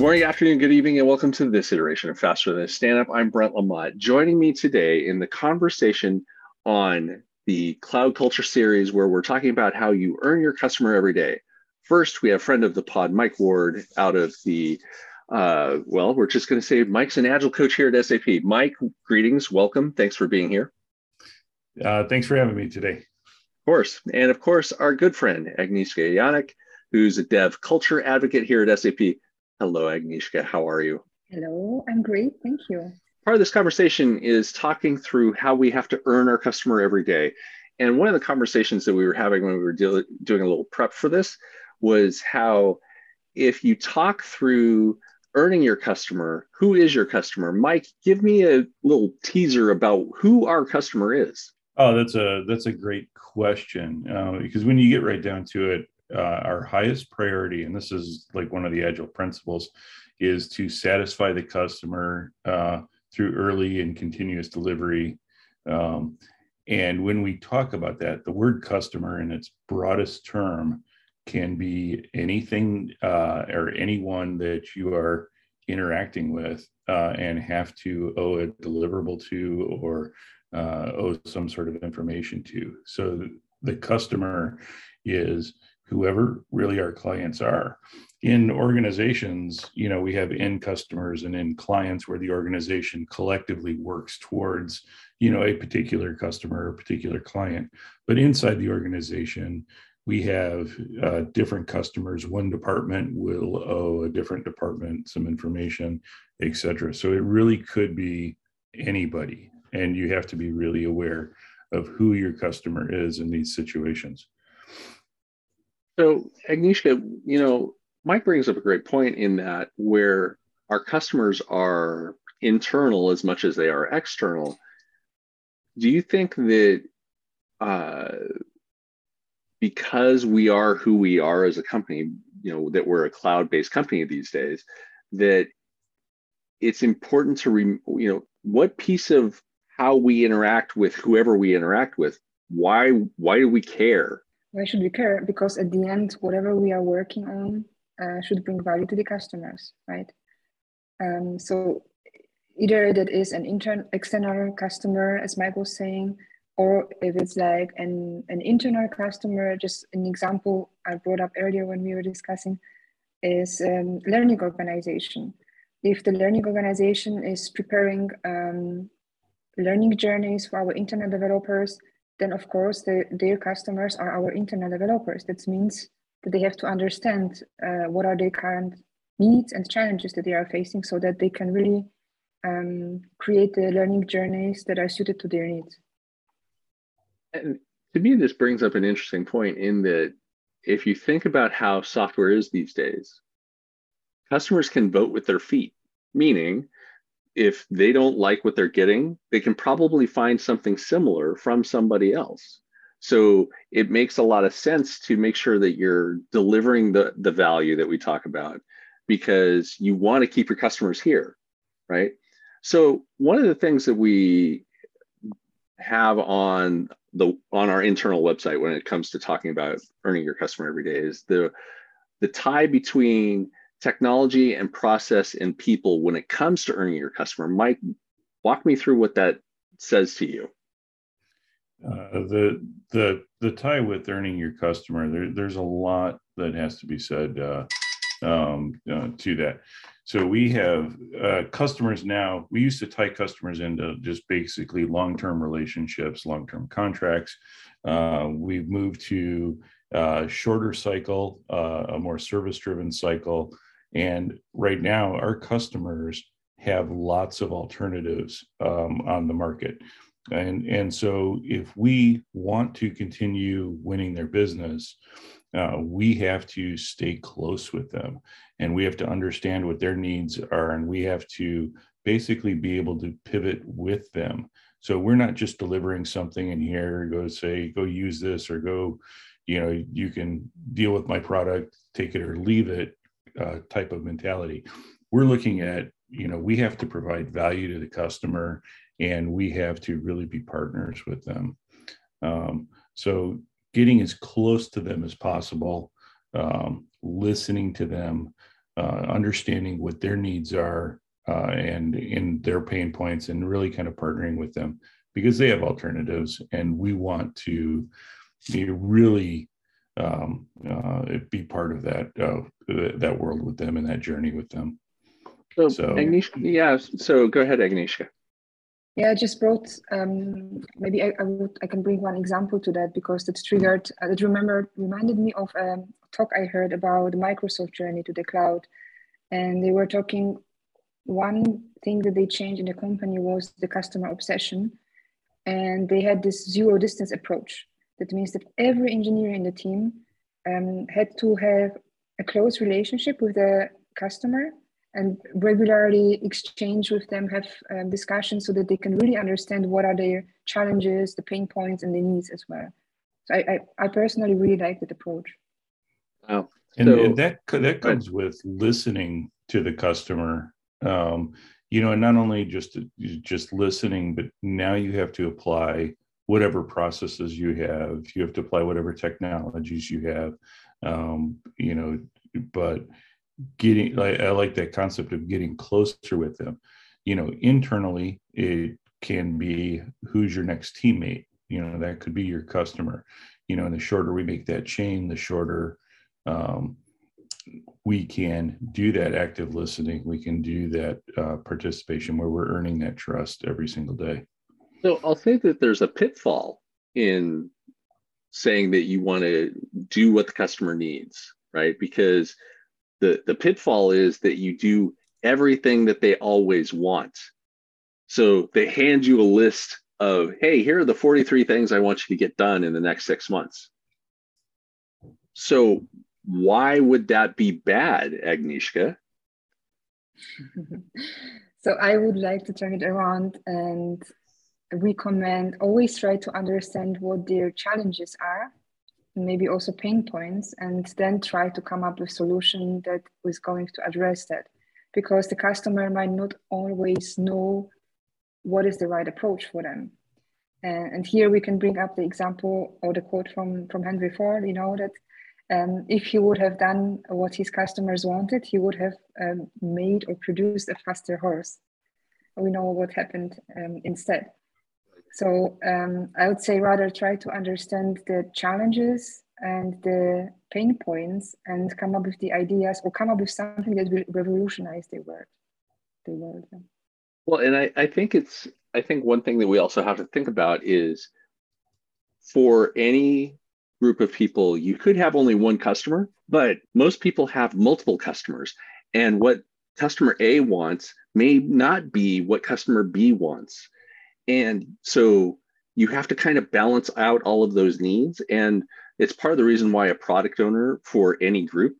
Good morning, afternoon, good evening, and welcome to this iteration of Faster Than a Stand Up. I'm Brent Lamont. Joining me today in the conversation on the Cloud Culture series, where we're talking about how you earn your customer every day. First, we have a friend of the pod, Mike Ward, out of the uh, well, we're just going to say Mike's an agile coach here at SAP. Mike, greetings, welcome. Thanks for being here. Uh, thanks for having me today. Of course. And of course, our good friend, Agnieszka Janik, who's a dev culture advocate here at SAP. Hello, Agnieszka. How are you? Hello, I'm great. Thank you. Part of this conversation is talking through how we have to earn our customer every day. And one of the conversations that we were having when we were do- doing a little prep for this was how if you talk through earning your customer, who is your customer? Mike, give me a little teaser about who our customer is. Oh, that's a that's a great question uh, because when you get right down to it, uh, our highest priority, and this is like one of the agile principles, is to satisfy the customer uh, through early and continuous delivery. Um, and when we talk about that, the word customer in its broadest term can be anything uh, or anyone that you are interacting with uh, and have to owe a deliverable to or uh, owe some sort of information to. So the customer is whoever really our clients are. In organizations, you know, we have end customers and end clients where the organization collectively works towards, you know, a particular customer or particular client. But inside the organization, we have uh, different customers. One department will owe a different department some information, et cetera. So it really could be anybody. And you have to be really aware of who your customer is in these situations. So, Agnieszka, you know, Mike brings up a great point in that where our customers are internal as much as they are external. Do you think that uh, because we are who we are as a company, you know, that we're a cloud-based company these days, that it's important to, re, you know, what piece of how we interact with whoever we interact with, why why do we care? Why should we care? Because at the end, whatever we are working on uh, should bring value to the customers, right? Um, so either that is an intern external customer, as Mike was saying, or if it's like an, an internal customer, just an example I brought up earlier when we were discussing is um, learning organization. If the learning organization is preparing um, learning journeys for our internal developers, then of course the, their customers are our internal developers. That means that they have to understand uh, what are their current needs and challenges that they are facing so that they can really um, create the learning journeys that are suited to their needs. And to me, this brings up an interesting point in that if you think about how software is these days, customers can vote with their feet, meaning if they don't like what they're getting, they can probably find something similar from somebody else. So it makes a lot of sense to make sure that you're delivering the, the value that we talk about because you want to keep your customers here, right? So one of the things that we have on the on our internal website when it comes to talking about earning your customer every day is the the tie between technology and process and people when it comes to earning your customer. Mike, walk me through what that says to you. Uh, the the the tie with earning your customer, there, there's a lot that has to be said uh, um, uh, to that. So we have uh, customers now. We used to tie customers into just basically long-term relationships, long-term contracts. Uh, we've moved to uh, shorter cycle, a more service-driven cycle, and right now our customers have lots of alternatives um, on the market. And, and so if we want to continue winning their business, uh, we have to stay close with them. And we have to understand what their needs are and we have to basically be able to pivot with them. So we're not just delivering something in here go say go use this or go you know you can deal with my product take it or leave it uh, type of mentality. We're looking at you know we have to provide value to the customer and we have to really be partners with them. Um, so getting as close to them as possible, um, listening to them, uh, understanding what their needs are uh, and in their pain points and really kind of partnering with them because they have alternatives and we want to be really um, uh, be part of that uh, that world with them and that journey with them. So, so Agnieszka, yeah. So go ahead, Agnieszka. Yeah, I just brought um, maybe I, I, would I can bring one example to that because it triggered uh, it remembered reminded me of a talk I heard about Microsoft journey to the cloud, and they were talking. One thing that they changed in the company was the customer obsession, and they had this zero distance approach. That means that every engineer in the team um, had to have a close relationship with the customer and regularly exchange with them, have um, discussions so that they can really understand what are their challenges, the pain points, and the needs as well. So I, I, I personally really like that approach. Wow. And, so, and that that comes with listening to the customer. Um, you know, and not only just just listening, but now you have to apply whatever processes you have. You have to apply whatever technologies you have. Um, you know, but getting I, I like that concept of getting closer with them you know internally it can be who's your next teammate you know that could be your customer you know and the shorter we make that chain the shorter um, we can do that active listening we can do that uh, participation where we're earning that trust every single day so i'll say that there's a pitfall in saying that you want to do what the customer needs right? Because the the pitfall is that you do everything that they always want. So they hand you a list of hey here are the 43 things i want you to get done in the next six months. So why would that be bad agnieszka? So i would like to turn it around and recommend always try to understand what their challenges are maybe also pain points and then try to come up with solution that is going to address that. Because the customer might not always know what is the right approach for them. And, and here we can bring up the example or the quote from from henry ford you know that um, if he would have done what his customers wanted he would have um, made or produced a faster horse. We know what happened um, instead so um, I would say rather try to understand the challenges and the pain points and come up with the ideas or come up with something that will revolutionize the world. The world. Well, and I, I think it's I think one thing that we also have to think about is for any group of people, you could have only one customer, but most people have multiple customers. And what customer A wants may not be what customer B wants. And so you have to kind of balance out all of those needs. And it's part of the reason why a product owner for any group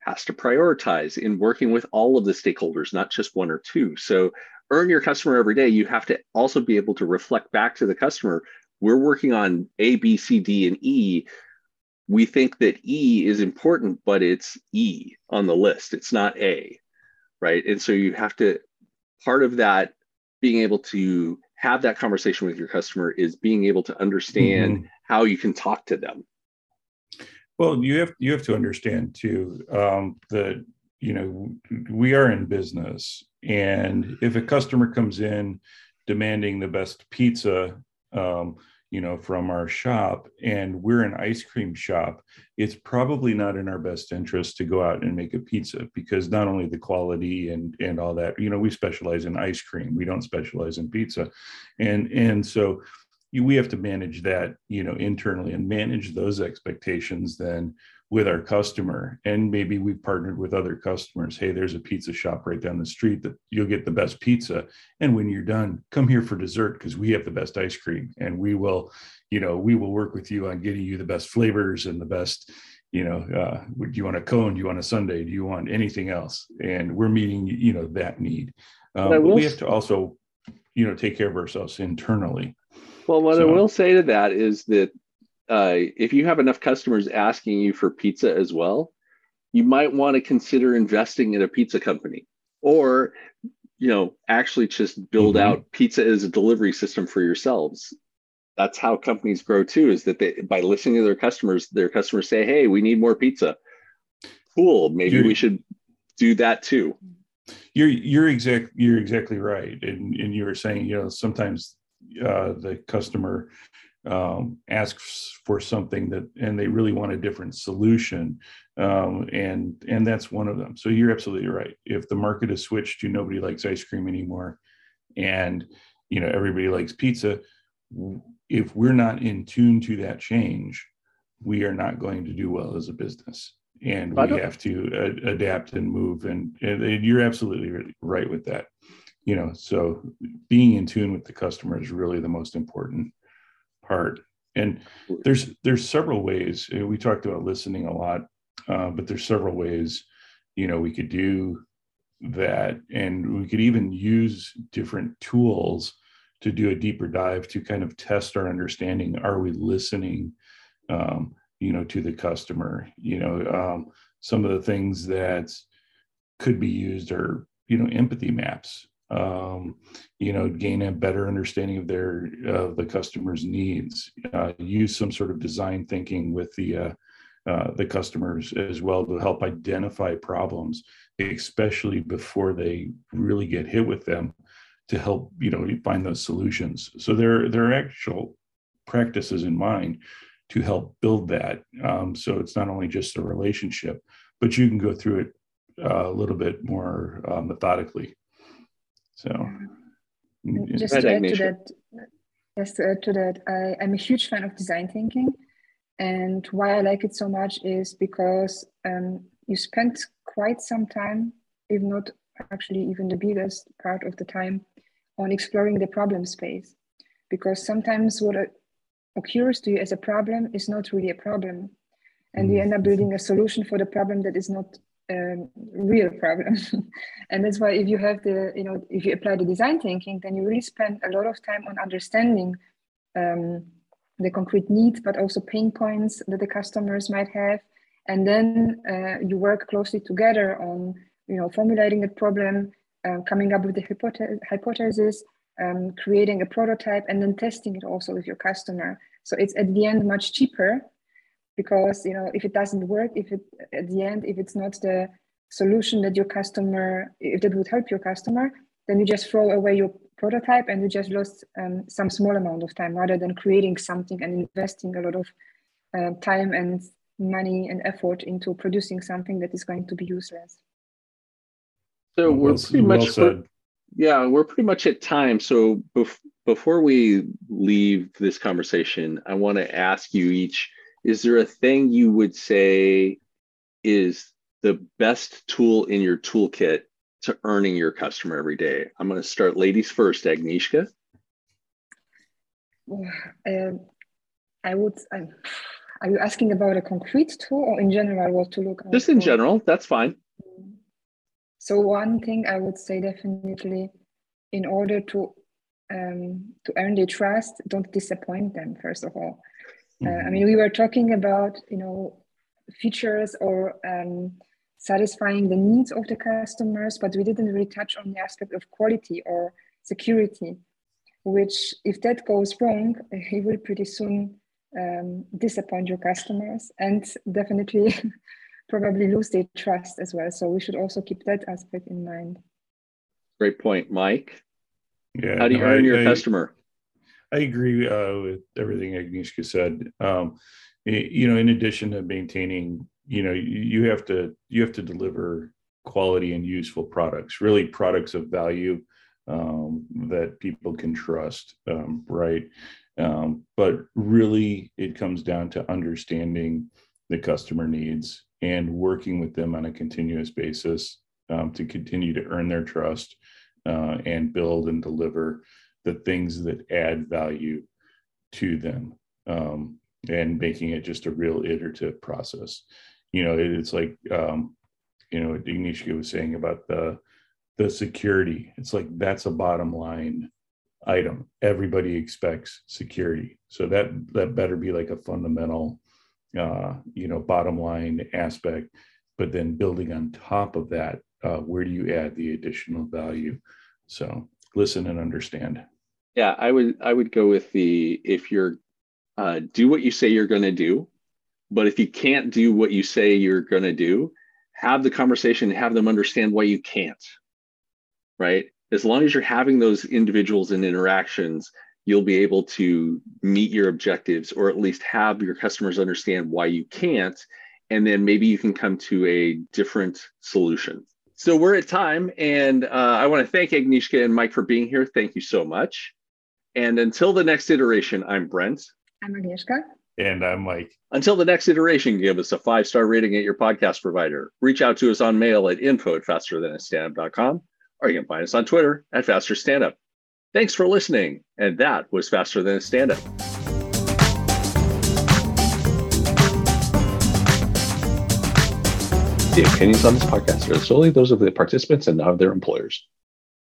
has to prioritize in working with all of the stakeholders, not just one or two. So earn your customer every day. You have to also be able to reflect back to the customer. We're working on A, B, C, D, and E. We think that E is important, but it's E on the list. It's not A, right? And so you have to, part of that being able to have that conversation with your customer is being able to understand mm-hmm. how you can talk to them well you have you have to understand too um, that you know we are in business and if a customer comes in demanding the best pizza um, you know, from our shop and we're an ice cream shop, it's probably not in our best interest to go out and make a pizza because not only the quality and and all that, you know, we specialize in ice cream. We don't specialize in pizza. And and so we have to manage that, you know, internally and manage those expectations then with our customer and maybe we've partnered with other customers. Hey there's a pizza shop right down the street that you'll get the best pizza. And when you're done come here for dessert because we have the best ice cream. And we will you know we will work with you on getting you the best flavors and the best you know uh, do you want a cone? Do you want a sundae? Do you want anything else? And we're meeting you know that need. Um, but we have to also you know take care of ourselves internally. Well what so, i will say to that is that uh, if you have enough customers asking you for pizza as well, you might want to consider investing in a pizza company or you know actually just build mm-hmm. out pizza as a delivery system for yourselves that's how companies grow too is that they by listening to their customers their customers say hey we need more pizza cool maybe we should do that too. You're you're exact you're exactly right, and and you were saying you know sometimes uh, the customer um, asks for something that and they really want a different solution um, and and that's one of them. So you're absolutely right. If the market has switched to nobody likes ice cream anymore and you know everybody likes pizza if we're not in tune to that change we are not going to do well as a business. And we have to uh, adapt and move and, and you're absolutely right with that. You know so being in tune with the customer is really the most important part. And there's there's several ways we talked about listening a lot uh, but there's several ways you know we could do that. And we could even use different tools to do a deeper dive to kind of test our understanding. Are we listening um, you know to the customer? You know um, some of the things that could be used are you know empathy maps um, you know, gain a better understanding of their of the customer's needs. Uh, use some sort of design thinking with the uh, uh, the customers as well to help identify problems, especially before they really get hit with them, to help you know find those solutions. So there there are actual practices in mind to help build that. Um, so it's not only just a relationship, but you can go through it uh, a little bit more uh, methodically. So, just to add to that, yes, to add to that, I, I'm a huge fan of design thinking. And why I like it so much is because um, you spend quite some time, if not actually even the biggest part of the time, on exploring the problem space. Because sometimes what occurs to you as a problem is not really a problem. And you mm. end up building a solution for the problem that is not um, real problem. and that's why if you have the, you know, if you apply the design thinking, then you really spend a lot of time on understanding um, the concrete needs, but also pain points that the customers might have. And then uh, you work closely together on, you know, formulating the problem, uh, coming up with the hypothesis, hypothesis um, creating a prototype, and then testing it also with your customer. So it's at the end much cheaper because you know if it doesn't work if it at the end if it's not the solution that your customer if that would help your customer then you just throw away your prototype and you just lost um, some small amount of time rather than creating something and investing a lot of uh, time and money and effort into producing something that is going to be useless. So we're pretty much well yeah we're pretty much at time. So bef- before we leave this conversation i want to ask you each is there a thing you would say is the best tool in your toolkit to earning your customer every day? I'm going to start ladies first, Agnieszka. Uh, I would. Um, are you asking about a concrete tool or in general what to look at? Just in general, that's fine. So one thing I would say definitely, in order to um, to earn their trust, don't disappoint them. First of all, uh, I mean, we were talking about, you know, features or um, satisfying the needs of the customers, but we didn't really touch on the aspect of quality or security, which if that goes wrong, it will pretty soon um, disappoint your customers and definitely probably lose their trust as well. So we should also keep that aspect in mind. Great point, Mike. Yeah, How do you no, earn I, your I, customer? I agree uh, with everything Agnieszka said. Um, you know, in addition to maintaining, you know, you have to you have to deliver quality and useful products, really products of value um, that people can trust, um, right? Um, but really, it comes down to understanding the customer needs and working with them on a continuous basis um, to continue to earn their trust uh, and build and deliver the things that add value to them um, and making it just a real iterative process. You know, it, it's like, um, you know, Agnieszka was saying about the, the security. It's like that's a bottom line item. Everybody expects security. So that, that better be like a fundamental, uh, you know, bottom line aspect. But then building on top of that, uh, where do you add the additional value? So listen and understand. Yeah, I would I would go with the if you're uh, do what you say you're going to do, but if you can't do what you say you're going to do, have the conversation, and have them understand why you can't. Right? As long as you're having those individuals and interactions, you'll be able to meet your objectives or at least have your customers understand why you can't. And then maybe you can come to a different solution. So we're at time, and uh, I want to thank Agnieszka and Mike for being here. Thank you so much. And until the next iteration, I'm Brent. I'm Agnieszka. And I'm Mike. Until the next iteration, give us a five star rating at your podcast provider. Reach out to us on mail at info at fasterthanastandup.com, or you can find us on Twitter at fasterstandup. Thanks for listening. And that was Faster Than a Stand Up. The opinions on this podcast are solely those of the participants and not of their employers.